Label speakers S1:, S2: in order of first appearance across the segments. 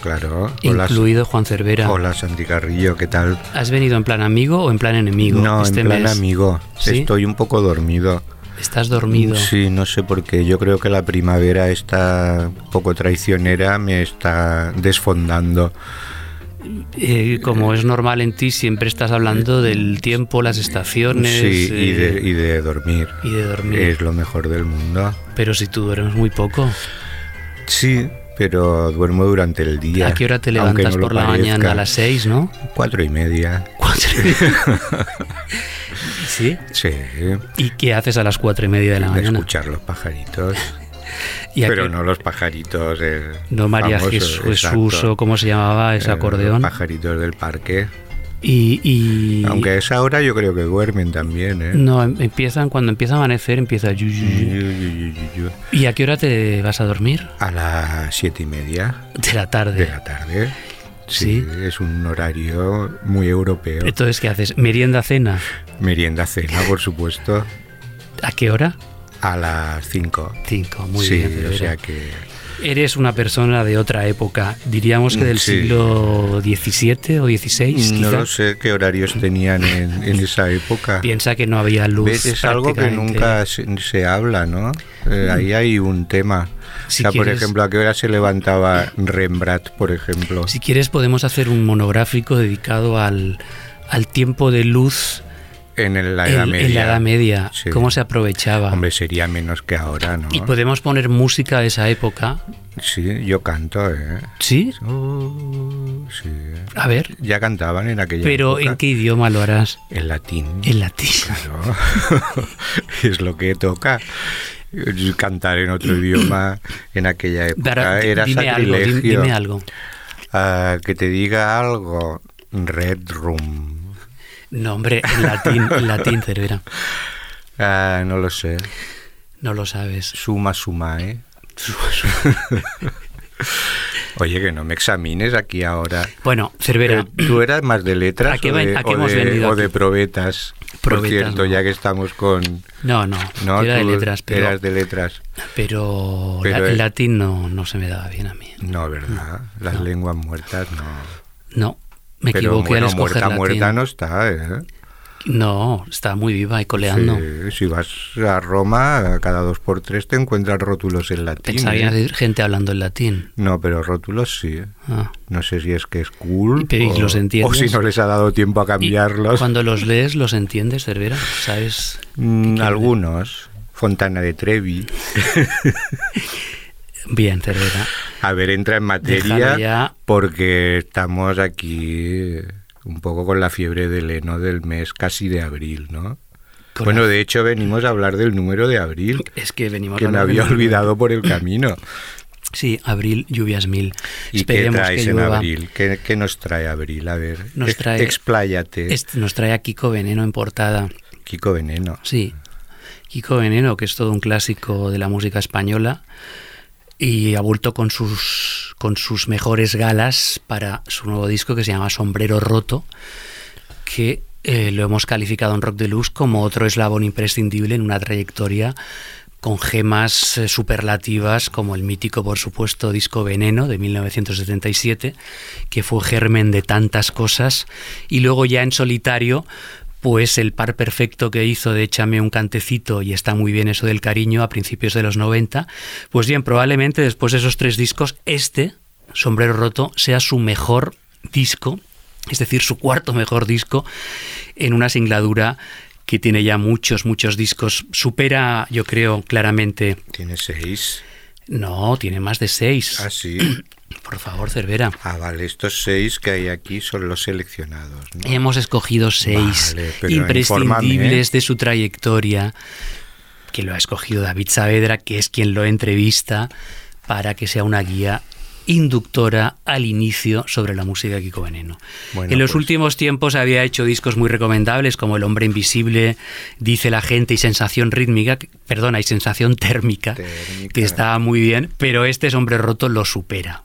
S1: claro.
S2: Incluido Juan Cervera.
S1: Hola Santi Carrillo, ¿qué tal?
S2: ¿Has venido en plan amigo o en plan enemigo?
S1: No,
S2: este
S1: en plan
S2: mes?
S1: amigo.
S2: ¿Sí?
S1: Estoy un poco dormido.
S2: ¿Estás dormido?
S1: Sí, no sé por qué. Yo creo que la primavera esta poco traicionera me está desfondando.
S2: Eh, como es normal en ti, siempre estás hablando del tiempo, las estaciones
S1: Sí, y
S2: eh,
S1: de, y de dormir.
S2: y de dormir.
S1: Es lo mejor del mundo.
S2: Pero si tú duermes muy poco,
S1: Sí, pero duermo durante el día.
S2: ¿a qué hora te levantas
S1: no
S2: por la
S1: parezca.
S2: mañana? A las seis, ¿no?
S1: Cuatro y media.
S2: Cuatro. ¿Sí?
S1: Sí.
S2: ¿Y qué haces a las cuatro y media de la mañana?
S1: Escuchar los pajaritos.
S2: ¿Y
S1: pero no los pajaritos.
S2: no María
S1: famosos,
S2: Jesús,
S1: exacto.
S2: O cómo se llamaba ese acordeón.
S1: Los pajaritos del parque.
S2: Y, y-
S1: Aunque a esa hora yo creo que duermen también, ¿eh?
S2: no, em- empiezan cuando empieza a amanecer, empieza yu, yu, yu.
S1: Yu, yu, yu, yu, yu.
S2: ¿Y a qué hora te vas a dormir?
S1: A las siete y media
S2: De la tarde.
S1: de la tarde.
S2: Sí.
S1: es un horario muy europeo.
S2: Entonces, ¿qué haces? ¿Merienda cena?
S1: Merienda cena, por supuesto,
S2: ¿A qué hora?
S1: a las 5.
S2: Cinco, muy
S1: sí,
S2: bien.
S1: o
S2: Rivera.
S1: sea que
S2: Eres una persona de otra época, diríamos que del
S1: Sí.
S2: siglo XVII o XVI,
S1: no
S2: quizá.
S1: lo sé qué horarios tenían en, en esa época.
S2: Piensa que no había luz.
S1: ¿Ves? Es algo que nunca se, se habla, ¿no? Eh, ahí hay un tema.
S2: Si
S1: o sea, por
S2: quieres-
S1: ejemplo, ¿a qué hora se levantaba Rembrandt, por ejemplo?
S2: Si quieres podemos hacer un monográfico dedicado al, al tiempo de luz
S1: En la
S2: en,
S1: Edad
S2: en
S1: Media.
S2: la Edad Media,
S1: Sí.
S2: cómo se aprovechaba.
S1: Hombre, sería menos que ahora, ¿no?
S2: Y podemos poner música de esa época.
S1: Sí, yo canto, ¿eh?
S2: ¿Sí?
S1: Oh, sí.
S2: A ver.
S1: Ya cantaban en aquella
S2: Pero
S1: época.
S2: ¿en qué idioma lo harás?
S1: En latín.
S2: En latín.
S1: Claro. es lo que toca. Cantar en otro idioma en aquella época era
S2: dime algo,
S1: sacrilegio.
S2: dime algo.
S1: Ah, que te diga algo. Red Room.
S2: No, hombre, en latín, en latín, Cervera.
S1: Ah, no lo sé.
S2: No lo sabes.
S1: Suma sumae. Oye, que no me examines aquí ahora.
S2: Bueno, Cervera,
S1: Eh, ¿Tú eras más de letras
S2: ¿A qué
S1: o, de,
S2: a qué
S1: o
S2: hemos
S1: de-
S2: venido
S1: o de probetas? Por
S2: Probetas,
S1: cierto,
S2: no.
S1: ya que estamos con...
S2: no, no,
S1: No,
S2: era de letras, pero,
S1: eras de letras.
S2: pero,
S1: Pero,
S2: la-
S1: eh,
S2: el latín no, no se me daba bien a mí.
S1: No, ¿verdad? Las
S2: no.
S1: lenguas muertas no.
S2: No, me
S1: Pero
S2: equivoqué
S1: bueno,
S2: al escoger
S1: muerta,
S2: latín.
S1: muerta no está, ¿eh?
S2: No, está muy viva y coleando.
S1: Sí, si vas a Roma, cada dos por tres te encuentras rótulos en latín.
S2: Pensaba que
S1: ¿eh?
S2: gente hablando en latín.
S1: No, pero rótulos sí.
S2: Ah.
S1: No sé si es que es cool
S2: Pero, ¿y
S1: o,
S2: los entiendes?
S1: o si no les ha dado tiempo a cambiarlos.
S2: cuando los lees, ¿los entiendes, Cervera? ¿Sabes?
S1: Mm, algunos. Fontana de Trevi.
S2: Bien, Cervera.
S1: A ver, entra en materia
S2: ya.
S1: porque estamos aquí un poco con la fiebre del heno del mes casi de abril, ¿no?
S2: Con
S1: bueno,
S2: la-
S1: de hecho venimos a hablar del número de abril,
S2: Es que venimos
S1: que me había olvidado por el camino.
S2: Sí, abril, lluvias mil.
S1: ¿Y qué
S2: Esperemos
S1: traes
S2: que
S1: en
S2: llueva.
S1: abril? ¿Qué, qué nos trae abril? A ver,
S2: Nos trae-
S1: expláyate.
S2: Este nos trae a Kiko Veneno en portada.
S1: Kiko Veneno.
S2: Sí, Kiko Veneno, que es todo un clásico de la música española y ha vuelto con sus, con sus mejores galas para su nuevo disco que se llama Sombrero Roto, que eh, lo hemos calificado en Rock de Luz como otro eslabón imprescindible en una trayectoria con gemas eh, superlativas como el mítico, por supuesto, disco Veneno de 1977, que fue germen de tantas cosas, y luego ya en solitario, pues el par perfecto que hizo de Échame un cantecito y está muy bien eso del cariño a principios de los 90, pues bien, probablemente después de esos tres discos, este, Sombrero Roto, sea su mejor disco, es decir, su cuarto mejor disco en una singladura que tiene ya muchos, muchos discos. Supera, yo creo, claramente.
S1: Tiene seis.
S2: No, tiene más de seis.
S1: Ah, sí.
S2: Por favor, Cervera.
S1: Ah, vale, estos seis que hay aquí son los seleccionados. ¿no?
S2: Hemos escogido seis
S1: Vale,
S2: imprescindibles
S1: infórmame.
S2: de su trayectoria, que lo ha escogido David Saavedra, que es quien lo entrevista, para que sea una guía inductora al inicio sobre la música de Kiko Veneno.
S1: Bueno,
S2: en los
S1: pues-
S2: últimos tiempos había hecho discos muy recomendables como El hombre invisible, Dice la gente y Sensación rítmica, perdona, y Sensación térmica,
S1: Térmica.
S2: que estaba muy bien, pero este Hombre roto lo supera.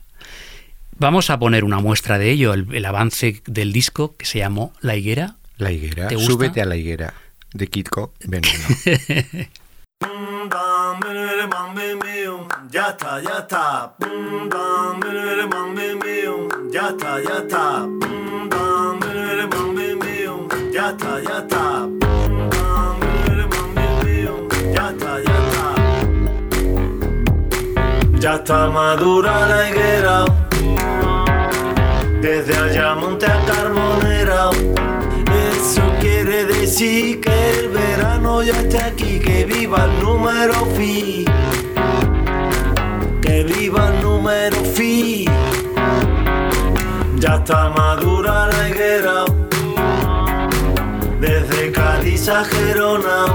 S2: Vamos a poner una muestra de ello, el, el avance del disco que se llamó La higuera.
S1: La higuera.
S2: ¿Te gusta?
S1: Súbete a la higuera. De Kitko Veneno.
S3: Ya está, ya está. Ya está, ya está. Ya está, ya está. Ya está, ya está. Ya está madura la higuera. Desde allá monte a Carbonera. Eso quiere decir que el verano ya está aquí. Que viva el número fi. Que viva el número fi. Ya está madura la higuera. Desde Cádiz a Gerona.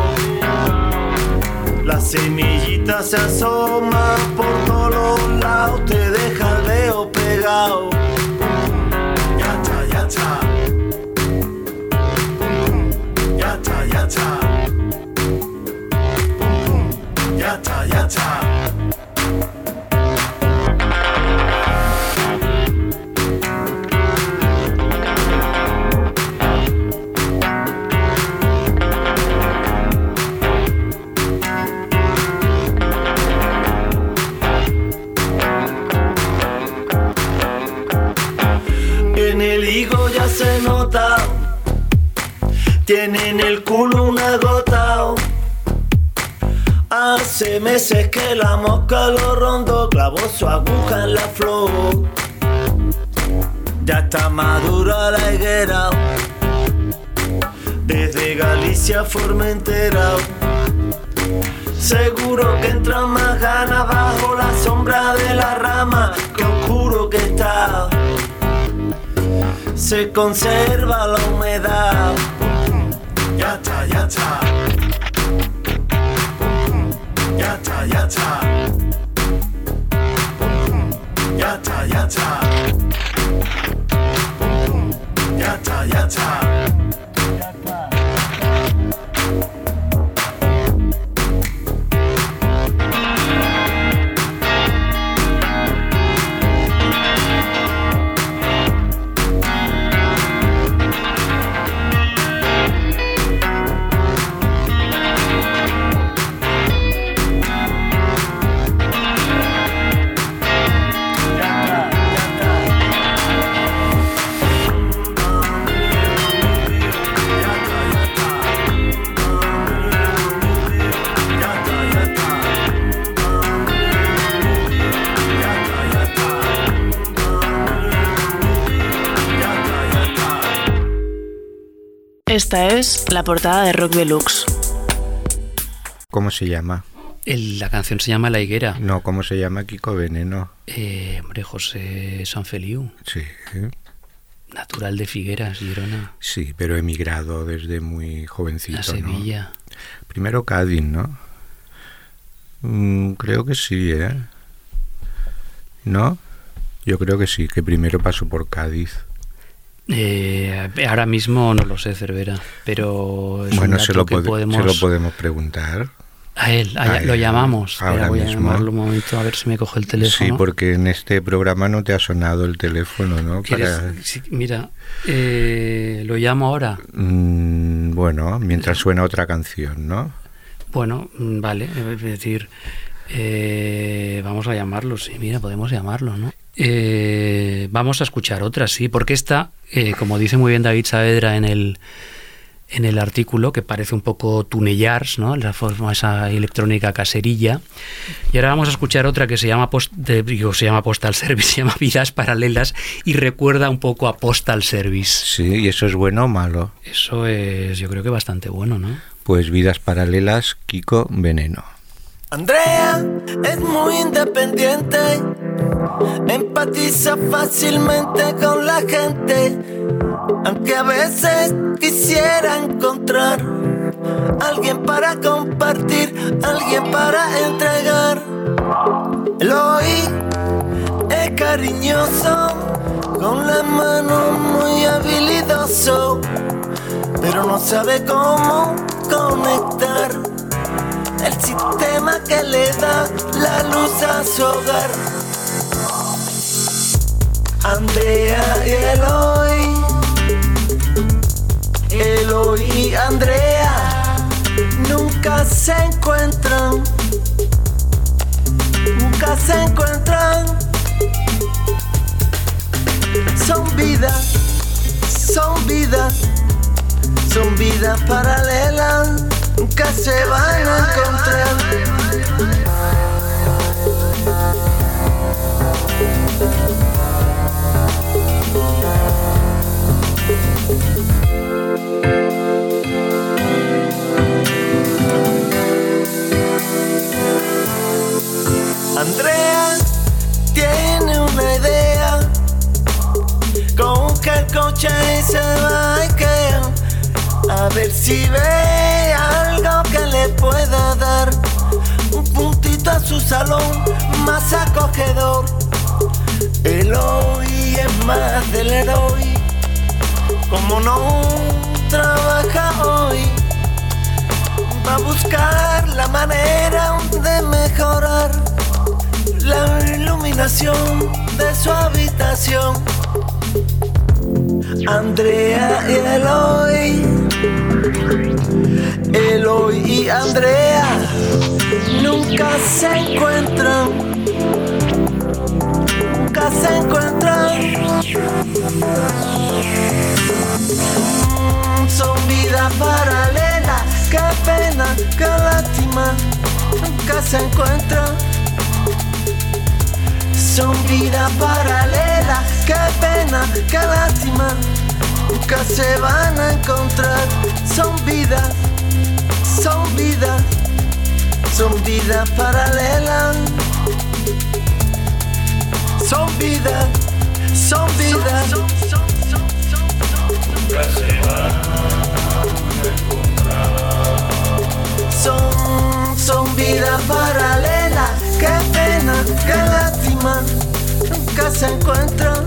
S3: La semillita se asoma por todos lados, te deja el dedo pegado. Ya está, ya está. Ya está, ya meses que la mosca lo rondó, clavó su aguja en la flor. Ya está madura la higuera. Desde Galicia a Formentera. Seguro que entran más ganas bajo la sombra de la rama. Que oscuro que está se conserva la humedad. Ya está, ya está. Está, ya está. Ya está,
S4: Esta es la portada de Rock Deluxe.
S1: ¿Cómo se llama?
S2: El- la canción se llama La Higuera.
S1: No, ¿cómo se llama Kiko Veneno?
S2: Eh, hombre, José Sanfeliu,
S1: Sí,
S2: natural de Figueras, Girona,
S1: sí, pero he emigrado desde muy jovencito.
S2: a
S1: ¿no?
S2: Sevilla.
S1: Primero Cádiz, ¿no? Mm, creo que sí, ¿eh? ¿No? Yo creo que sí, que primero pasó por Cádiz.
S2: Eh, ahora mismo no lo sé, Cervera, pero es
S1: bueno, se lo,
S2: que podemos...
S1: se lo podemos preguntar.
S2: A él, a-
S1: A
S2: lo llamamos.
S1: Ahora
S2: voy a llamarlo un momento a ver si me coge el teléfono.
S1: Sí, porque en este programa no te ha sonado el teléfono, ¿no?
S2: ¿Quieres-
S1: Para-
S2: sí, mira, eh, lo llamo ahora.
S1: Mm, bueno, mientras suena otra canción, ¿no?
S2: Bueno, mm, vale, es decir, eh, vamos a llamarlo, sí, mira, podemos llamarlo, ¿no? Eh, vamos a escuchar otra, sí, porque esta, eh, como dice muy bien David Saavedra en el, en el artículo, que parece un poco tunellars, ¿no? La forma esa electrónica caserilla. Y ahora vamos a escuchar otra que se llama, post, de- digo, se llama Postal Service, se llama Vidas Paralelas y recuerda un poco a Postal Service.
S1: Sí, ¿y eso es bueno o malo?
S2: Eso es, yo creo que bastante bueno, ¿no?
S1: Pues Vidas Paralelas, Kiko Veneno.
S3: Andrea es muy independiente, empatiza fácilmente con la gente, aunque a veces quisiera encontrar alguien para compartir, alguien para entregar. Eloy es cariñoso, con la mano muy habilidoso, pero no sabe cómo conectar el sistema que le da la luz a su hogar. Andrea y Eloy, Eloy y Andrea nunca se encuentran, nunca se encuentran. Son vidas, son vidas, son vidas paralelas, nunca se van a encontrar. Andrea tiene una idea. Coge el coche y se va a Ikea A ver si ve algo que le pueda dar. Un puntito a su salón más acogedor. El hoy es más del héroe Como no trabaja hoy Va a buscar la manera de mejorar la iluminación de su habitación. Andrea y Eloy, Eloy y Andrea nunca se encuentran, nunca se encuentran. Son vidas paralelas, qué pena, qué lástima, nunca se encuentran. Son vidas paralelas, qué pena, qué lástima, nunca se van a encontrar. Son vidas, son vidas, son vidas paralelas. Son vidas, son vidas. Son, son vidas paralelas, qué pena, qué lástima, nunca se encuentran.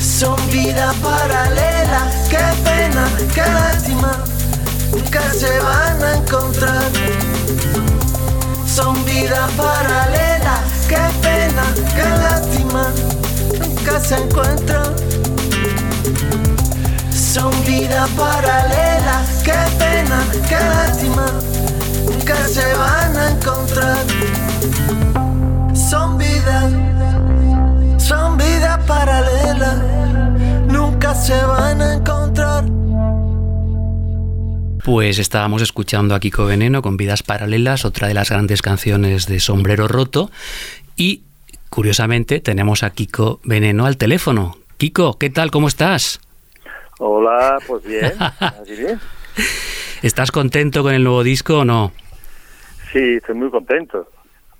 S3: Son vidas paralelas, qué pena, qué lástima, nunca se van a encontrar. Son vidas paralelas, qué pena, qué lástima, nunca se encuentran. Son vidas paralelas, qué pena, qué lástima, nunca se van a encontrar. Son vidas, son vidas paralelas, nunca se van a encontrar.
S2: Pues estábamos escuchando a Kiko Veneno con Vidas Paralelas, otra de las grandes canciones de Sombrero Roto. Y curiosamente tenemos a Kiko Veneno al teléfono. Kiko, ¿qué tal? ¿Cómo estás?
S5: Hola, pues bien, así bien.
S2: ¿Estás contento con el nuevo disco o no?
S5: Sí, estoy muy contento,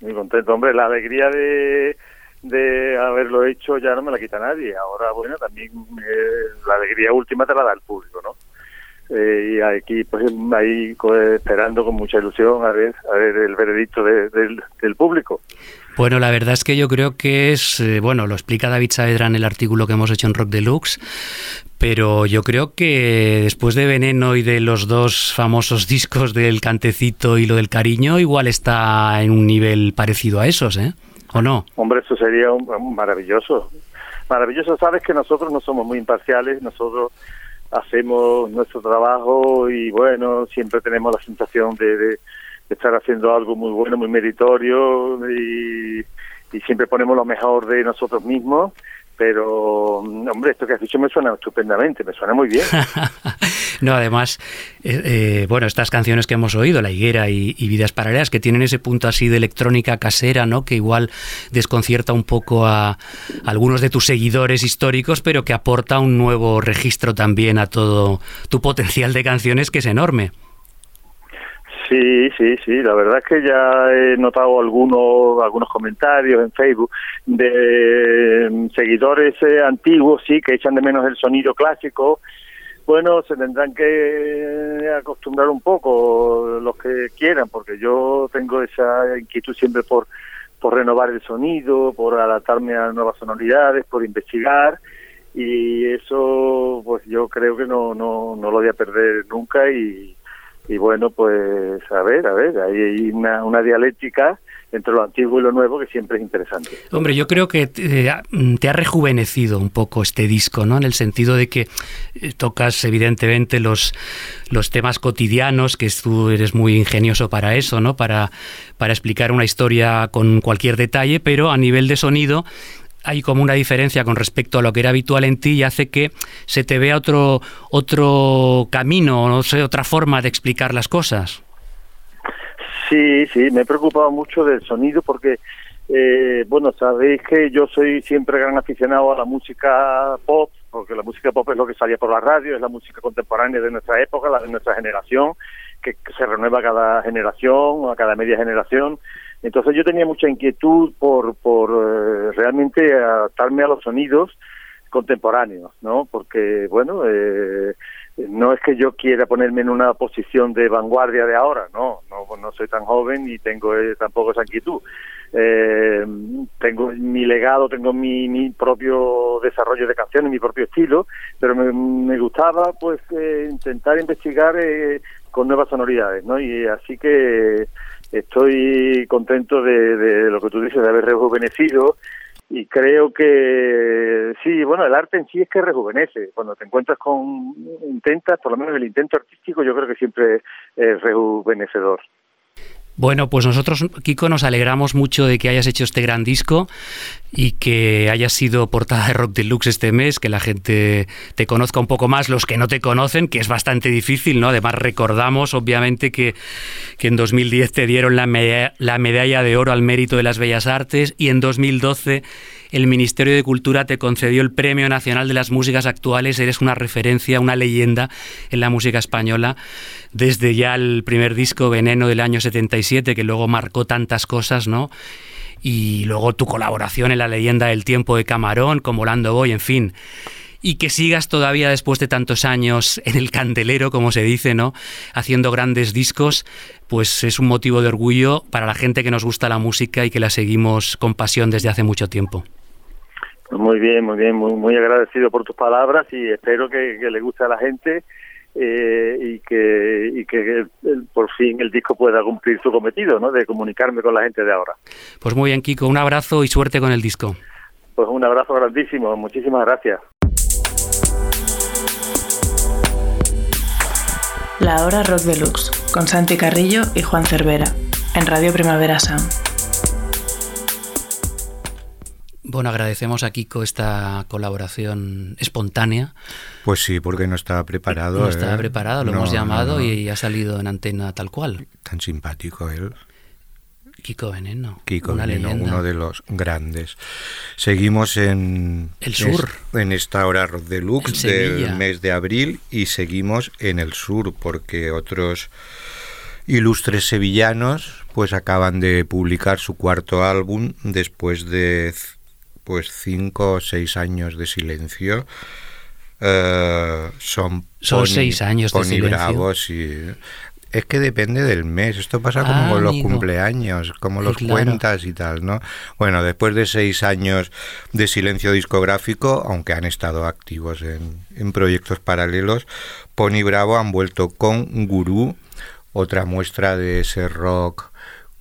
S5: muy contento. Hombre, la alegría de, de haberlo hecho ya no me la quita nadie. Ahora, bueno, también eh, la alegría última te la da el público, ¿no? Eh, y aquí, pues, ahí esperando con mucha ilusión a ver, a ver el veredicto de- del, del público.
S2: Bueno, la verdad es que yo creo que es, eh, bueno, lo explica David Saavedra en el artículo que hemos hecho en Rock Deluxe, pero yo creo que después de Veneno y de los dos famosos discos del Cantecito y lo del Cariño, igual está en un nivel parecido a esos, ¿eh? ¿O no?
S5: Hombre, eso sería un, maravilloso. Maravilloso, sabes que nosotros no somos muy imparciales, nosotros hacemos nuestro trabajo y bueno, siempre tenemos la sensación de- de estar haciendo algo muy bueno, muy meritorio y, siempre ponemos lo mejor de nosotros mismos. Pero, hombre, esto que has dicho me suena estupendamente, me suena muy bien.
S2: no, además, eh, eh, bueno, estas canciones que hemos oído, La Higuera y, Vidas Paralelas, que tienen ese punto así de electrónica casera, ¿no? Que igual desconcierta un poco a algunos de tus seguidores históricos, pero que aporta un nuevo registro también a todo tu potencial de canciones, que es enorme.
S5: Sí, sí, sí. La verdad es que ya he notado algunos algunos comentarios en Facebook de mm, seguidores eh, antiguos, sí, que echan de menos el sonido clásico. Bueno, se tendrán que acostumbrar un poco los que quieran, porque yo tengo esa inquietud siempre por por renovar el sonido, por adaptarme a nuevas sonoridades, por investigar y eso, pues yo creo que no no no lo voy a perder nunca y y bueno, pues a ver, a ver, hay una, una dialéctica entre lo antiguo y lo nuevo que siempre es interesante.
S2: Hombre, yo creo que te, ha rejuvenecido un poco este disco, ¿no? En el sentido de que eh, tocas evidentemente los, los temas cotidianos, que tú eres muy ingenioso para eso, ¿no? Para, para explicar una historia con cualquier detalle, pero a nivel de sonido hay como una diferencia con respecto a lo que era habitual en ti y hace que se te vea otro, otro camino, no sé, otra forma de explicar las cosas.
S5: Sí, sí, me he preocupado mucho del sonido porque, eh, bueno, sabéis que yo soy siempre gran aficionado a la música pop, porque la música pop es lo que salía por la radio, es la música contemporánea de nuestra época, la de nuestra generación, que se renueva cada generación a cada media generación. Entonces yo tenía mucha inquietud por, por eh, realmente adaptarme a los sonidos contemporáneos, ¿no? Porque, bueno, eh, no es que yo quiera ponerme en una posición de vanguardia de ahora, no, no, no soy tan joven y tengo eh, tampoco esa inquietud. Eh, tengo mi legado, tengo mi, mi propio desarrollo de canciones, mi propio estilo, pero me, gustaba pues eh, intentar investigar con nuevas sonoridades, ¿no? Y así que estoy contento de, de lo que tú dices, de haber rejuvenecido y creo que sí, bueno, el arte en sí es que rejuvenece. Cuando te encuentras con, intentas, por lo menos el intento artístico, yo creo que siempre es rejuvenecedor.
S2: Bueno, pues nosotros, Kiko, nos alegramos mucho de que hayas hecho este gran disco y que hayas sido portada de Rock Deluxe este mes, que la gente te conozca un poco más, los que no te conocen, que es bastante difícil, ¿no? Además, recordamos, obviamente, que, que en 2010 te dieron la, la medalla de oro al mérito de las bellas artes y en 2012 el Ministerio de Cultura te concedió el Premio Nacional de las Músicas Actuales. Eres una referencia, una leyenda en la música española. Desde ya el primer disco, Veneno, del año 77, que luego marcó tantas cosas, ¿no? Y luego tu colaboración en la leyenda del tiempo de Camarón, como Lando Boy, en fin y que sigas todavía después de tantos años en el candelero, como se dice, ¿no? Haciendo grandes discos, pues es un motivo de orgullo para la gente que nos gusta la música y que la seguimos con pasión desde hace mucho tiempo.
S5: Muy bien, muy bien, muy, muy agradecido por tus palabras y espero que, le guste a la gente eh, y que, y que por fin el disco pueda cumplir su cometido, ¿no? De comunicarme con la gente de ahora.
S2: Pues muy bien, Kiko, un abrazo y suerte con el disco.
S5: Pues un abrazo grandísimo, muchísimas gracias.
S4: La Hora Rock Deluxe, con Santi Carrillo y Juan Cervera, en Radio Primavera Sound.
S2: Bueno, agradecemos a Kiko esta colaboración espontánea.
S1: Pues sí, porque no estaba preparado.
S2: No estaba
S1: ¿eh?
S2: preparado, lo hemos llamado y ha salido en antena tal cual.
S1: Tan simpático él.
S2: Kiko Veneno.
S1: Kiko Veneno, uno de los grandes. Seguimos en
S2: el sur,
S1: en esta hora deluxe del mes de abril y seguimos en el sur porque otros ilustres sevillanos pues acaban de publicar su cuarto álbum después de pues cinco o seis años de silencio. Eh, son
S2: son seis años de silencio.
S1: Bravo, es que depende del mes. Esto pasa como ah, con los cumpleaños, como los cuentas y tal, ¿no? Bueno, después de seis años de silencio discográfico, aunque han estado activos en, en proyectos paralelos, Pony Bravo han vuelto con Gurú, otra muestra de ese rock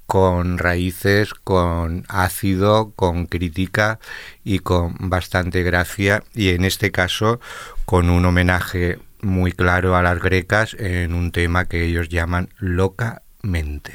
S1: con raíces, con ácido, con crítica y con bastante gracia y en este caso con un homenaje muy claro a las grecas en un tema que ellos llaman locamente.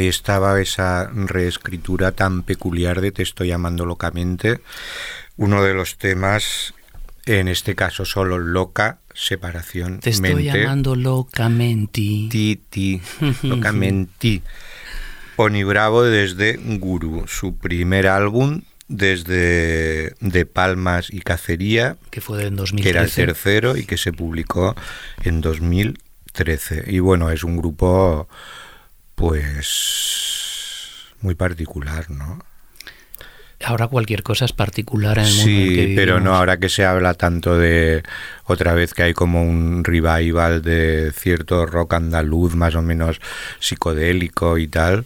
S1: Ahí estaba esa reescritura tan peculiar de Te estoy llamando locamente, uno de los temas, en este caso solo loca, separación.
S2: Te estoy llamando locamente.
S1: Ti, ti, locamente. Pony Bravo desde Guru, su primer álbum desde De Palmas y Cacería,
S2: que fue en 2013.
S1: que era el tercero y que se publicó en 2013. Y bueno, es un grupo pues muy particular, ¿no?
S2: Ahora cualquier cosa es particular en el mundo.
S1: Sí, pero no, ahora que se habla tanto de otra vez que hay como un revival de cierto rock andaluz más o menos psicodélico y tal.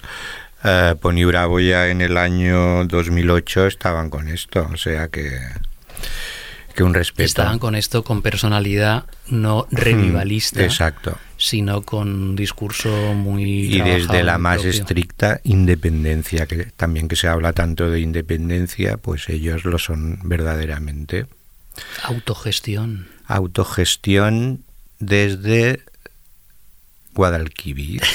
S1: Eh, Pony Bravo ya en el año 2008 estaban con esto, o sea que que un respeto.
S2: Estaban con esto con personalidad no revivalista.
S1: Exacto.
S2: Sino con un discurso muy.
S1: Y desde la más estricta independencia, que también que se habla tanto de independencia, pues ellos lo son verdaderamente.
S2: Autogestión.
S1: Autogestión desde Guadalquivir.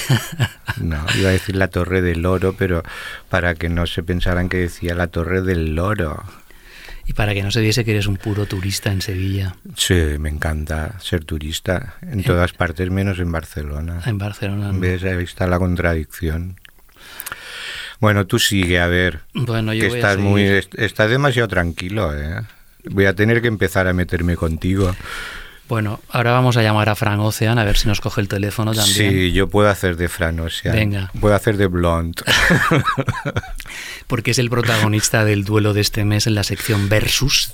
S1: No, iba a decir la Torre del Oro, pero para que no se pensaran que decía la Torre del Loro.
S2: Y para que no se viese que eres un puro turista en Sevilla.
S1: Sí, me encanta ser turista en todas partes, menos en Barcelona.
S2: En Barcelona. No.
S1: ¿Ves? Ahí está la contradicción. Bueno, tú sigue, a ver.
S2: Bueno, yo
S1: que
S2: voy
S1: estás
S2: a
S1: muy, estás demasiado tranquilo, ¿eh? Voy a tener que empezar a meterme contigo.
S2: Bueno, ahora vamos a llamar a Frank Ocean a ver si nos coge el teléfono también.
S1: Sí, yo puedo hacer de Fran Ocean.
S2: Venga.
S1: Puedo hacer de Blonde.
S2: Porque es el protagonista del duelo de este mes en la sección Versus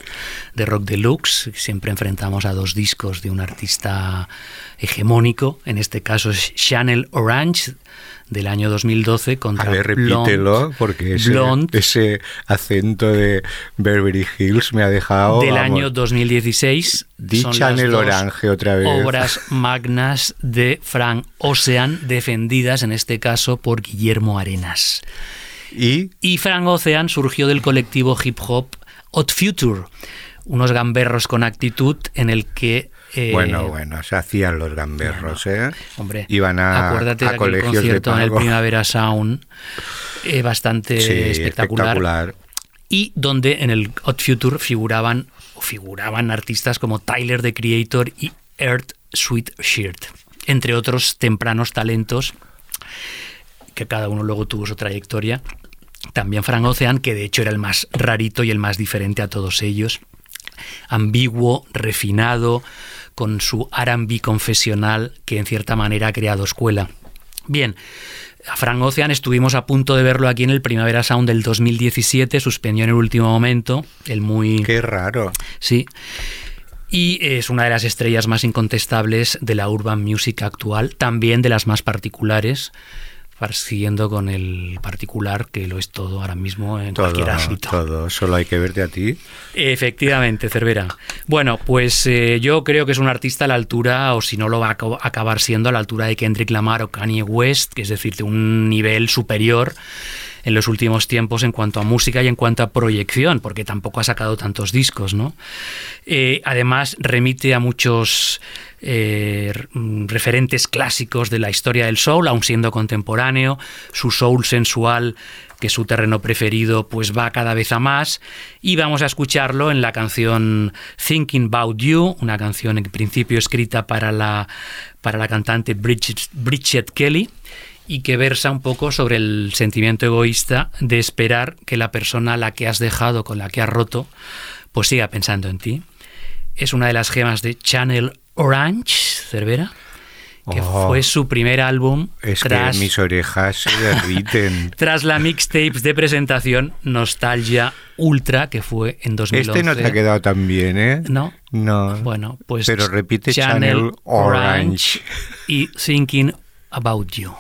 S2: de Rock Deluxe. Siempre enfrentamos a dos discos de un artista hegemónico. En este caso es Channel Orange del año 2012 contra
S1: A ver, repítelo, porque ese,
S2: Blonde
S1: ese acento de Beverly Hills me ha dejado.
S2: del
S1: vamos,
S2: año 2016.
S1: Di
S2: Son las
S1: Channel
S2: dos
S1: Orange otra vez.
S2: Obras magnas de Frank Ocean, defendidas en este caso por Guillermo Arenas.
S1: Y
S2: Y Frank Ocean surgió del colectivo hip hop Hot Future, unos gamberros con actitud en el que... eh,
S1: bueno, bueno, se hacían los gamberros, ¿eh?
S2: Hombre,
S1: Iban a,
S2: acuérdate
S1: a
S2: de aquel
S1: colegios de
S2: concierto en el. Primavera Sound, eh, bastante
S1: Sí,
S2: espectacular,
S1: espectacular.
S2: y donde en el Hot Future figuraban, o figuraban artistas como Tyler the Creator y Earth Sweet Shirt, entre otros tempranos talentos que cada uno luego tuvo su trayectoria. También Frank Ocean, que de hecho era el más rarito y el más diferente a todos ellos. Ambiguo, refinado, con su R&B confesional que en cierta manera ha creado escuela. Bien, a Frank Ocean estuvimos a punto de verlo aquí en el Primavera Sound del 2017, suspendió en el último momento, el muy...
S1: Qué raro.
S2: Sí. Y es una de las estrellas más incontestables de la urban music actual, también de las más particulares, siguiendo con el particular, que lo es todo ahora mismo en
S1: Todo,
S2: cualquier ámbito.
S1: todo. Solo hay que verte a ti.
S2: Efectivamente, Cervera. Bueno, pues eh, yo creo que es un artista a la altura, o si no lo va a acabar siendo, a la altura de Kendrick Lamar o Kanye West, que es decir, de un nivel superior en los últimos tiempos en cuanto a música y en cuanto a proyección, porque tampoco ha sacado tantos discos, ¿no? Eh, además, remite a muchos eh, mm, referentes clásicos de la historia del soul, aun siendo contemporáneo, su soul sensual que su terreno preferido, pues va cada vez a más. Y vamos a escucharlo en la canción Thinking About You, una canción en principio escrita para la, para la cantante Bridget, Bridget Kelly y que versa un poco sobre el sentimiento egoísta de esperar que la persona a la que has dejado, con la que has roto, pues siga pensando en ti. Es una de las gemas de Channel Orange, Cervera, que
S1: Oh.
S2: fue su primer álbum
S1: Es
S2: tras
S1: que mis orejas se derriten.
S2: tras la mixtapes de presentación Nostalgia Ultra, que fue en 2011.
S1: Este no te ha quedado tan bien, ¿eh?
S2: ¿No?
S1: No.
S2: Bueno, pues
S1: Pero repite Channel Orange.
S2: y Thinking About You.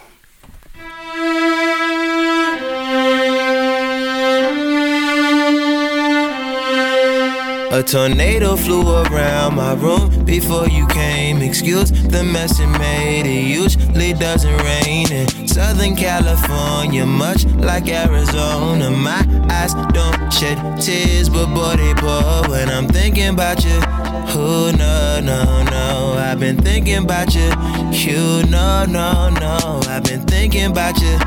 S6: A tornado flew around my room before you came. Excuse the mess it made. It usually doesn't rain in Southern California, much like Arizona. My eyes don't shed tears, but boy, they pour when I'm thinking about you. Oh, no, no, no. I've been thinking about you. You, no, no, no. I've been thinking about you.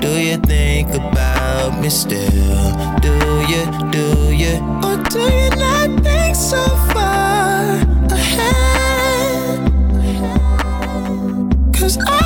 S6: Do you think about me still? Do you, do you, or do you not think so far ahead? Cause I've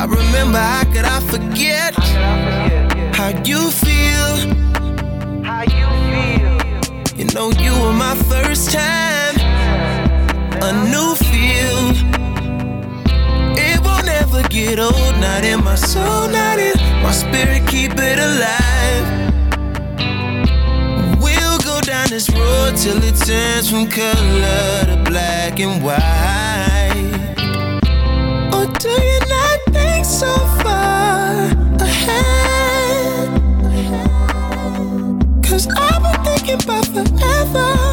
S6: I remember, how could I forget? How you feel? How you feel? You know, you were my first time. A new feel. It won't ever get old, not in my soul, not in my spirit, keep it alive. We'll go down this road till it turns from color to black and white. Or do you forever.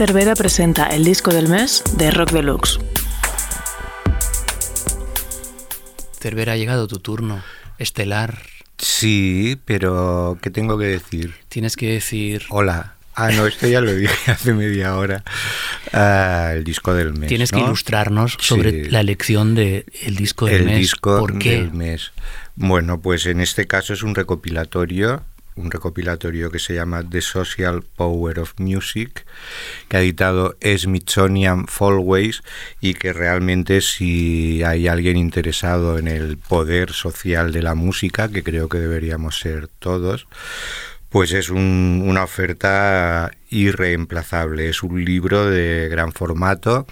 S4: Cervera presenta el disco del mes de Rock Deluxe.
S2: Cervera, ha llegado tu turno. Estelar.
S1: Sí, pero ¿qué tengo que decir?
S2: Tienes que decir.
S1: Hola. Ah, no, esto ya lo dije hace media hora. Ah, el disco del mes.
S2: Tienes que
S1: ¿no?
S2: ilustrarnos sobre
S1: Sí.
S2: la elección del disco del
S1: el
S2: mes.
S1: disco
S2: ¿Por qué?
S1: del mes. Bueno, pues en este caso es un recopilatorio, un recopilatorio que se llama The Social Power of Music, que ha editado Smithsonian Folkways y que realmente si hay alguien interesado en el poder social de la música, que creo que deberíamos ser todos, pues es un- una oferta irreemplazable. Es un libro de gran formato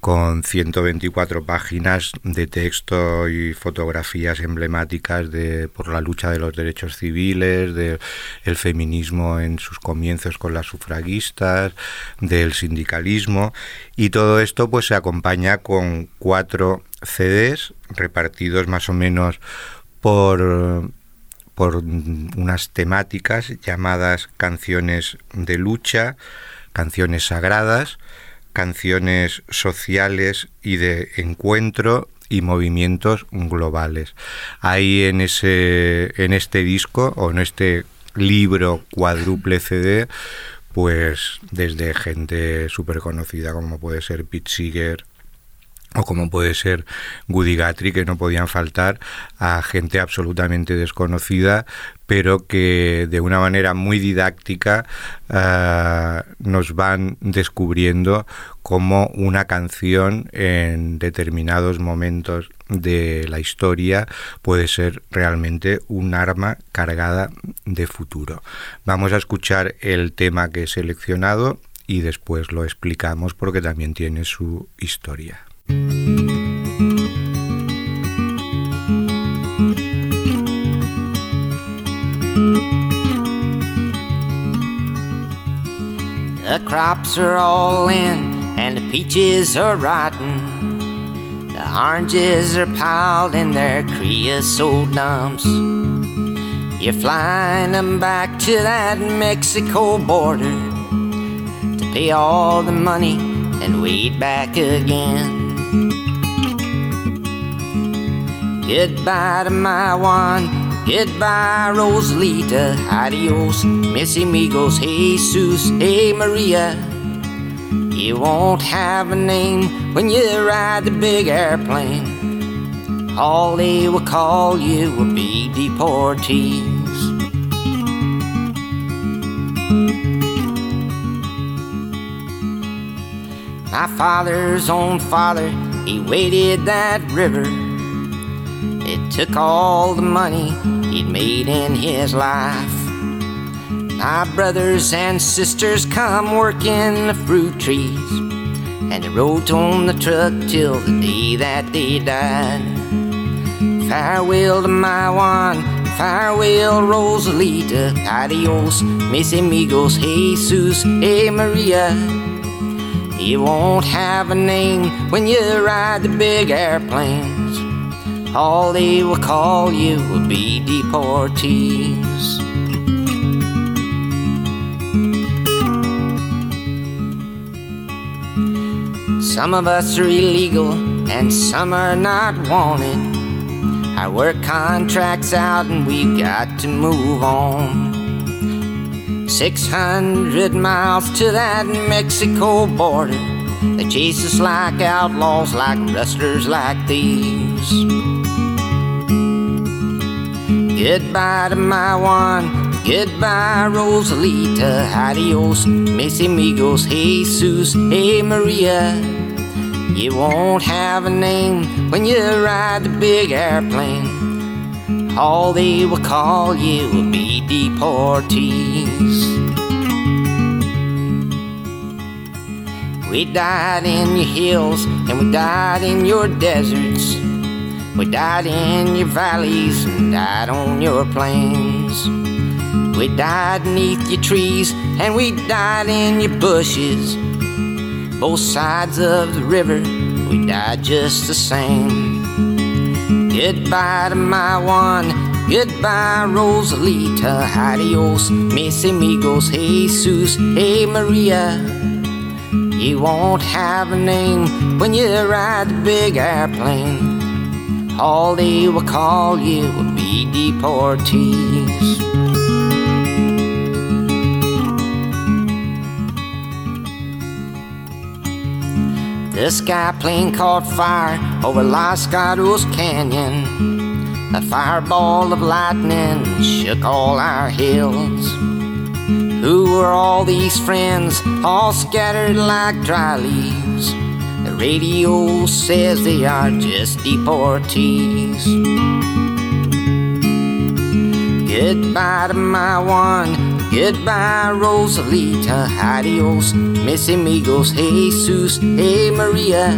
S1: con 124 páginas de texto y fotografías emblemáticas de, por la lucha de los derechos civiles, del el feminismo en sus comienzos con las sufragistas, del sindicalismo. Y todo esto pues se acompaña con cuatro CDs repartidos más o menos por por unas temáticas llamadas canciones de lucha, canciones sagradas, canciones sociales y de encuentro y movimientos globales. Hay en ese en este disco o en este libro cuádruple CD pues desde gente súper conocida como puede ser Pete Seeger, o como puede ser Guthrie, que no podían faltar a gente absolutamente desconocida, pero que de una manera muy didáctica eh, nos van descubriendo cómo una canción en determinados momentos de la historia puede ser realmente un arma cargada de futuro. Vamos a escuchar el tema que he seleccionado y después lo explicamos porque también tiene su historia.
S7: The crops are all in and the peaches are rotten. The oranges are piled in their creosote dumps. You're flying them back to that Mexico border to pay all the money and weed back again. Goodbye to my one, goodbye Rosalita, adios, mis amigos, Jesus, hey Maria. You won't have a name when you ride the big airplane. All they will call you will be deportees. My father's own father, he waded that river took all the money he'd made in his life. My brothers and sisters come working the fruit trees, and they wrote on the truck till the day that they died. Farewell to my one, farewell Rosalita, adios, mis amigos, Jesus, hey Maria. You won't have a name when you ride the big airplane all they will call you will be deportees. Some of us are illegal and some are not wanted. Our work contracts out and we've got to move on. 600 miles to that Mexico border. They chase us like outlaws, like rustlers like thieves. Goodbye to my one, goodbye Rosalita, adios, mis amigos, Jesus, hey Maria. You won't have a name when you ride the big airplane. All they will call you will be deportees. We died in your hills and we died in your deserts. We died in your valleys and died on your plains. We died neath your trees and we died in your bushes. Both sides of the river, we died just the same. Goodbye to my one, goodbye Rosalita, adios, mis amigos, Jesus, hey Maria. You won't have a name when you ride the big airplane all they will call you will be deportees. The sky plane caught fire over Los Gatos Canyon. A fireball of lightning shook all our hills. Who were all these friends, all scattered like dry leaves? Radio says they are just deportees. Goodbye to my one, goodbye Rosalita, adios, mis amigos, Jesus, hey Maria.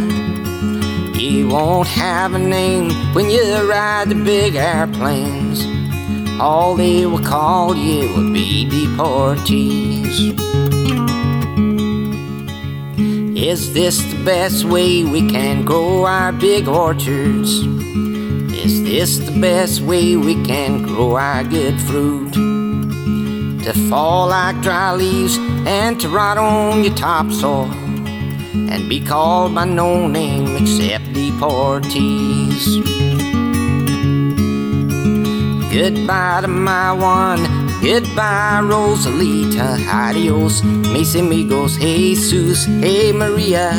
S7: You won't have a name when you ride the big airplanes. All they will call you will be deportees. Is this the best way we can grow our big orchards? Is this the best way we can grow our good fruit? To fall like dry leaves and to rot on your topsoil and be called by no name except deportees. Goodbye to my one Goodbye, Rosalita. Adios, mis amigos. Jesus, hey, Maria.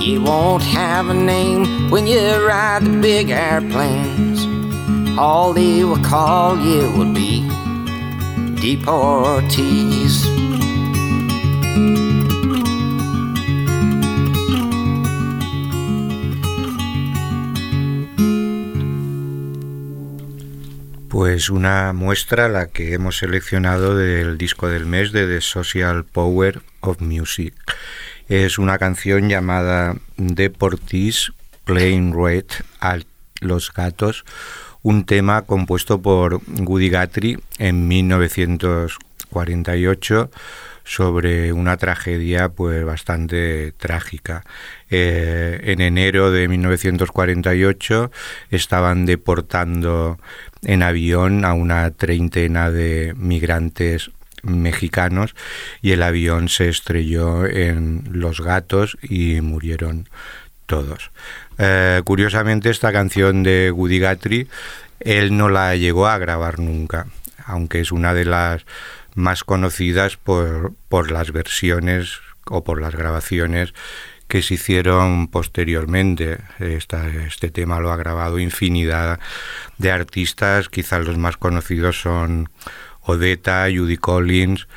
S7: You won't have a name when you ride the big airplanes. All they will call you will be deportees.
S1: Pues una muestra la que hemos seleccionado del disco del mes de The Social Power of Music. Es una canción llamada Deportees Plain Red a los gatos, un tema compuesto por Woody Guthrie en 1948 sobre una tragedia pues bastante trágica. Eh, en enero de 1948 estaban deportando en avión a una treintena de migrantes mexicanos y el avión se estrelló en Los Gatos y murieron todos. Eh, curiosamente esta canción de Woody Guthrie él no la llegó a grabar nunca, aunque es una de las más conocidas por, por las versiones o por las grabaciones que se hicieron posteriormente. este tema lo ha grabado infinidad de artistas, quizás los más conocidos son Odetta, Judy Collins,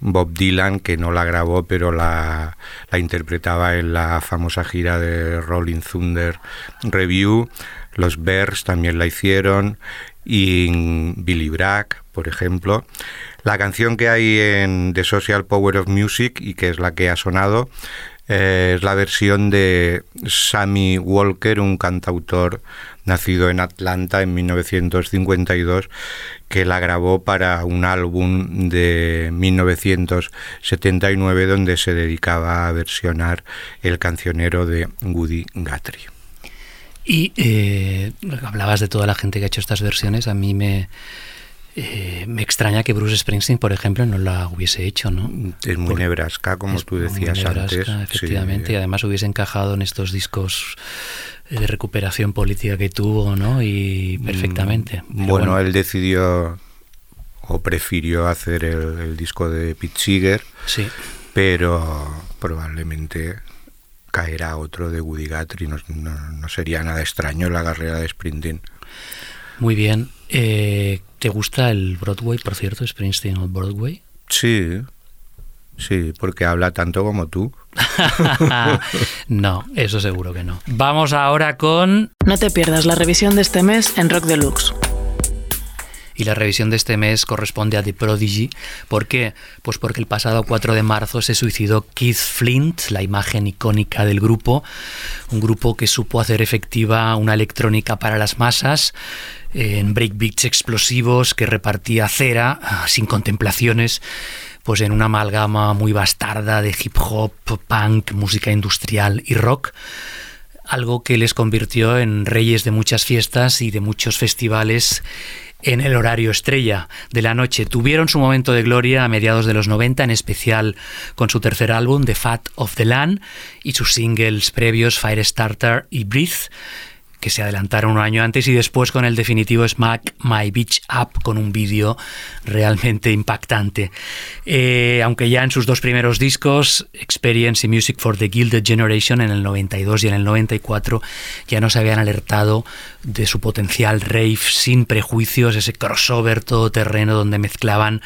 S1: Bob Dylan, que no la grabó, pero la, la, interpretaba en la famosa gira de Rolling Thunder Review. Los Bears también la hicieron, y Billy Bragg, por ejemplo. La canción que hay en The Social Power of Music y que es la que ha sonado es la versión de Sammy Walker, un cantautor nacido en Atlanta en 1952, que la grabó para un álbum de 1979 donde se dedicaba a versionar el cancionero de Woody Guthrie.
S2: Y eh, hablabas de toda la gente que ha hecho estas versiones, a mí me, eh, me extraña que Bruce Springsteen, por ejemplo, no la hubiese hecho, ¿no?
S1: Es muy nebrasca, como tú decías antes.
S2: Efectivamente, y además hubiese encajado en estos discos de recuperación política que tuvo, ¿no? Y mm, perfectamente.
S1: Bueno, él decidió o prefirió hacer el, disco de Pete Seeger,
S2: sí.
S1: pero probablemente caerá otro de Woody Guthrie, no, no, sería nada extraño la carrera de Springsteen.
S2: Muy bien. Eh, ¿Te gusta el Broadway, por cierto, Springsteen o Broadway?
S1: Sí, sí, porque habla tanto como tú.
S2: no, eso seguro que no. Vamos ahora con...
S4: No te pierdas la revisión de este mes en Rock Deluxe.
S2: Y la revisión de este mes corresponde a The Prodigy. ¿Por qué? Pues porque el pasado 4 de marzo se suicidó Keith Flint, la imagen icónica del grupo. Un grupo que supo hacer efectiva una electrónica para las masas en breakbeats explosivos que repartía cera sin contemplaciones pues en una amalgama muy bastarda de hip hop, punk, música industrial y rock, algo que les convirtió en reyes de muchas fiestas y de muchos festivales en el horario estrella de la noche. Tuvieron su momento de gloria a mediados de los 90, en especial con su tercer álbum, The Fat of the Land, y sus singles previos Firestarter y Breathe que se adelantaron un año antes y después con el definitivo Smack My Beach Up con un vídeo realmente impactante. Eh, aunque ya en sus dos primeros discos, Experience y Music for the Gilded Generation en el 92 y en el 94, ya nos habían alertado de su potencial rave sin prejuicios, ese crossover todoterreno donde mezclaban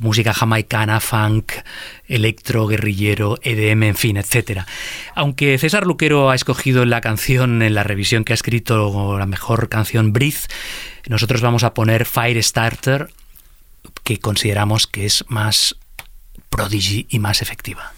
S2: música jamaicana, funk, electro, guerrillero, EDM, en fin, etc. Aunque César Luquero ha escogido la canción, en la revisión que ha escrito, la mejor canción, Breathe, nosotros vamos a poner Firestarter, que consideramos que es más prodigy y más efectiva.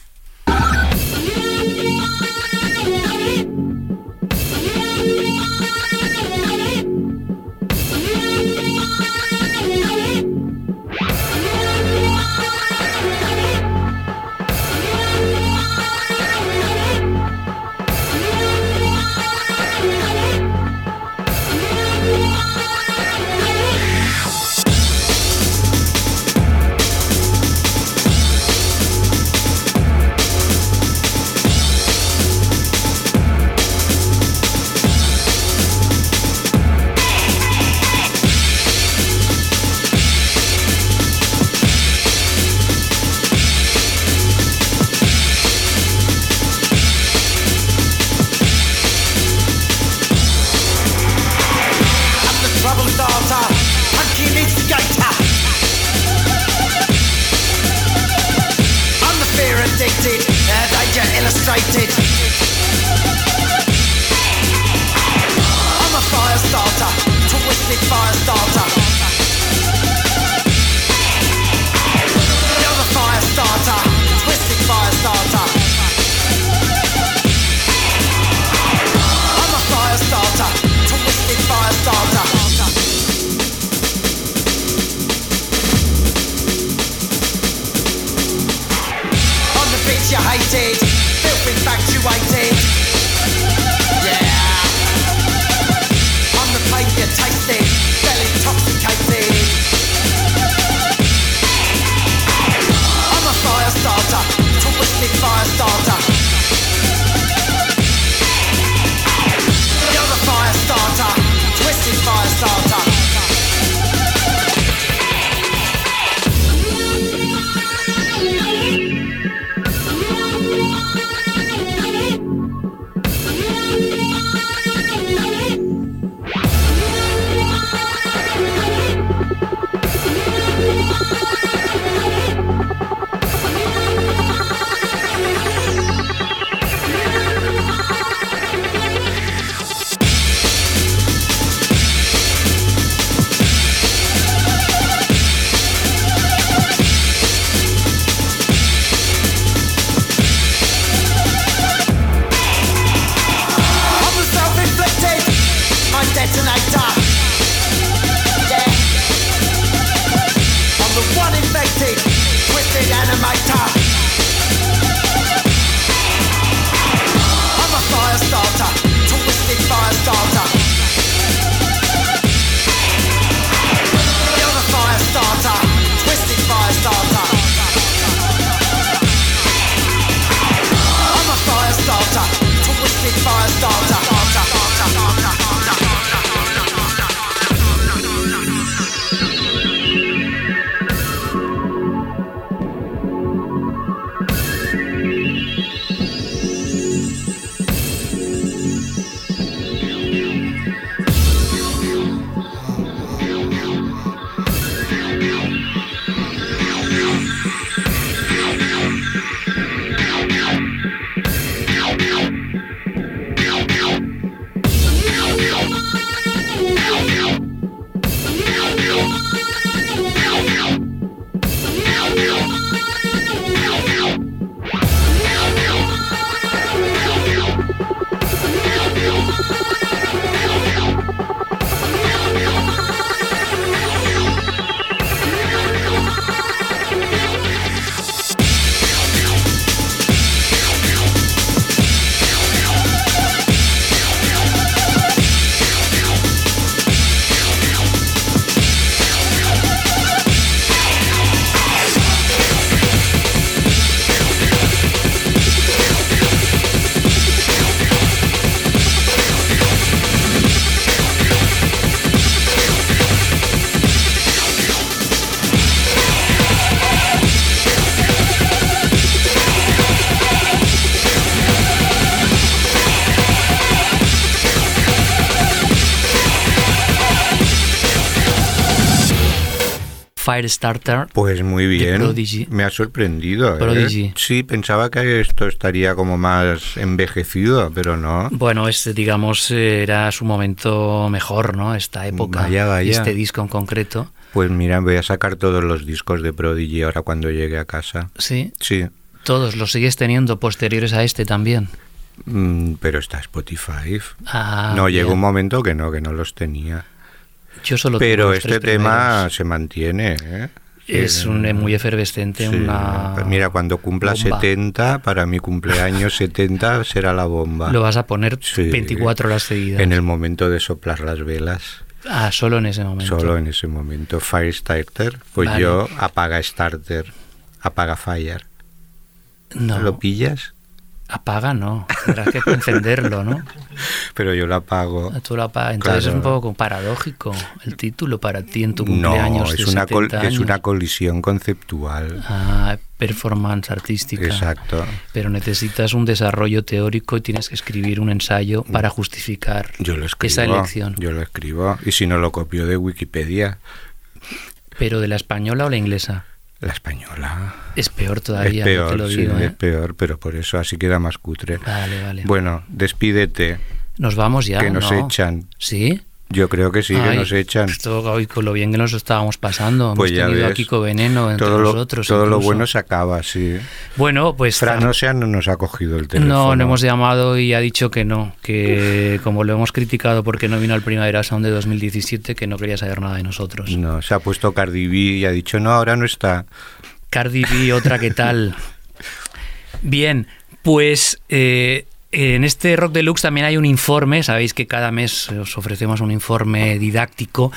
S2: Firestarter.
S1: Pues muy bien.
S2: Prodigy.
S1: Me ha sorprendido. ¿eh?
S2: Prodigy.
S1: Sí, pensaba que esto estaría como más envejecido, pero no.
S2: Bueno, este, digamos, era su momento mejor, ¿no? Esta época.
S1: Vaya, vaya.
S2: Este disco en concreto.
S1: Pues mira, voy a sacar todos los discos de Prodigy ahora cuando llegue a casa.
S2: Sí.
S1: Sí.
S2: Todos los sigues teniendo posteriores a este también.
S1: Mm, pero está Spotify.
S2: Ah,
S1: no,
S2: bien.
S1: llegó un momento que no, que no los tenía.
S2: Yo solo
S1: Pero este tema se mantiene. ¿eh?
S2: es un, eh, muy efervescente,
S1: Sí.
S2: una
S1: Mira, cuando cumpla
S2: bomba.
S1: 70, para mi cumpleaños 70 será la bomba.
S2: Lo vas a poner
S1: Sí.
S2: 24 horas seguidas.
S1: En el momento de soplar las velas.
S2: Ah, solo en ese momento.
S1: Solo en ese momento. Firestarter. Pues
S2: Vale.
S1: yo apaga starter. Apaga fire.
S2: No,
S1: ¿Lo pillas?
S2: Apaga no. Tendrás que encenderlo, ¿no?
S1: Pero yo lo apago.
S2: Tú lo apagas. Entonces
S1: Claro.
S2: es un poco paradójico el título para ti en tu
S1: No,
S2: cumpleaños
S1: es
S2: de
S1: una, col-
S2: 70
S1: es una
S2: años.
S1: colisión conceptual.
S2: Ah, performance artística.
S1: Exacto.
S2: Pero necesitas un desarrollo teórico y tienes que escribir un ensayo para justificar
S1: Yo lo escribo.
S2: esa elección.
S1: Yo lo escribo. Y si no lo copio de Wikipedia,
S2: Pero de la española o la inglesa.
S1: La española.
S2: Es peor todavía,
S1: es peor,
S2: te lo
S1: sí,
S2: digo. ¿eh?
S1: es peor, pero por eso así queda más cutre.
S2: Vale, vale.
S1: Bueno, despídete,
S2: Nos vamos ya.
S1: que nos
S2: ¿no?
S1: echan.
S2: ¿Sí?
S1: Yo creo que sí, que nos echan.
S2: Esto hoy con lo bien que nos estábamos pasando.
S1: Pues
S2: Hemos
S1: ya
S2: tenido
S1: ves.
S2: aquí Veneno entre
S1: todo lo,
S2: nosotros.
S1: todo lo bueno se acaba, sí.
S2: Bueno, pues.
S1: Fran no nos ha cogido el teléfono.
S2: No, no hemos llamado y ha dicho que no, que como lo hemos criticado porque no vino al Primavera Sound de 2017, que no quería saber nada de nosotros.
S1: No, se ha puesto Cardi B y ha dicho, no, ahora no está.
S2: Cardi B, otra que tal. Bien, Pues eh, en este Rock Deluxe también hay un informe, sabéis que cada mes os ofrecemos un informe didáctico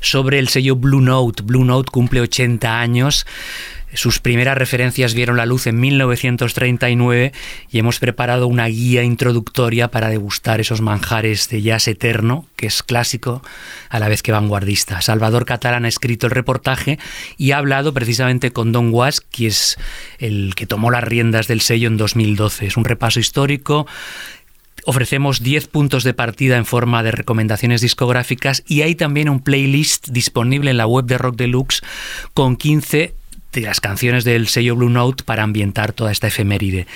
S2: sobre el sello Blue Note. Blue Note cumple 80 años. Sus primeras referencias vieron la luz en 1939 y hemos preparado una guía introductoria para degustar esos manjares de jazz eterno, que es clásico a la vez que vanguardista. Salvador Catalán ha escrito el reportaje y ha hablado precisamente con Don Was, que es el que tomó las riendas del sello en 2012. Es un repaso histórico Ofrecemos 10 puntos de partida en forma de recomendaciones discográficas y hay también un playlist disponible en la web de Rock Deluxe con 15 de las canciones del sello Blue Note para ambientar toda esta efeméride.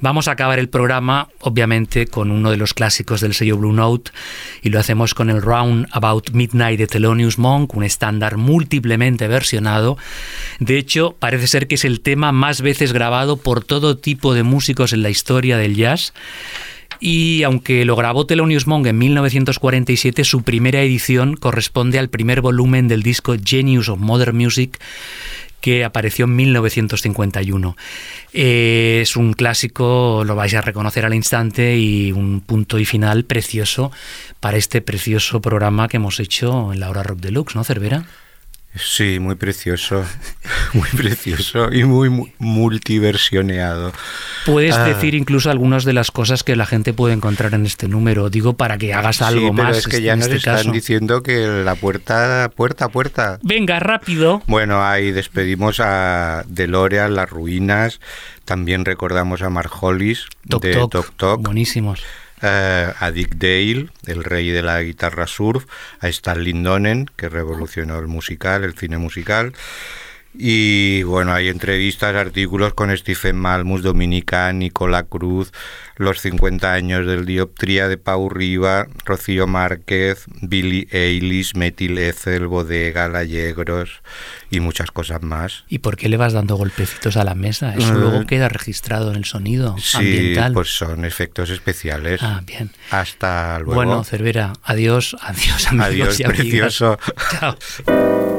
S2: Vamos a acabar el programa, obviamente, con uno de los clásicos del sello Blue Note y lo hacemos con el Round About Midnight de Thelonious Monk, un estándar múltiplemente versionado. De hecho, parece ser que es el tema más veces grabado por todo tipo de músicos en la historia del jazz. Y aunque lo grabó Thelonious Monk en 1947, su primera edición corresponde al primer volumen del disco Genius of Modern Music que apareció en 1951. Eh, es un clásico, lo vais a reconocer al instante y un punto y final precioso para este precioso programa que hemos hecho en la hora rock deluxe, ¿no, Cervera?
S1: Sí, muy precioso, muy precioso y muy multiversioneado.
S2: Puedes ah. decir incluso algunas de las cosas que la gente puede encontrar en este número, digo, para que hagas algo
S1: sí, pero
S2: más.
S1: Es que ya nos
S2: este
S1: están diciendo que la puerta, puerta, puerta.
S2: Venga, rápido.
S1: Bueno, ahí despedimos a DeLorean, Las Ruinas, también recordamos a Marjolis de Tok Tok.
S2: Buenísimos.
S1: Eh, a Dick Dale, el rey de la guitarra surf, a Starlin Donen, que revolucionó el musical, el cine musical, y bueno, hay entrevistas, artículos con Stephen Malmus, Dominica, Nicola Cruz, los 50 años del Dioptría de Pau Riva, Rocío Márquez, Billy Eilis, Metil Ethel, Bodega, Gallegros y muchas cosas más.
S2: ¿Y por qué le vas dando golpecitos a la mesa? Eso
S1: Mm.
S2: luego queda registrado en el sonido
S1: Sí,
S2: ambiental.
S1: pues son efectos especiales.
S2: Ah, bien.
S1: Hasta luego.
S2: Bueno, Cervera, adiós, adiós amigos
S1: Adiós,
S2: y
S1: precioso.
S2: Chao.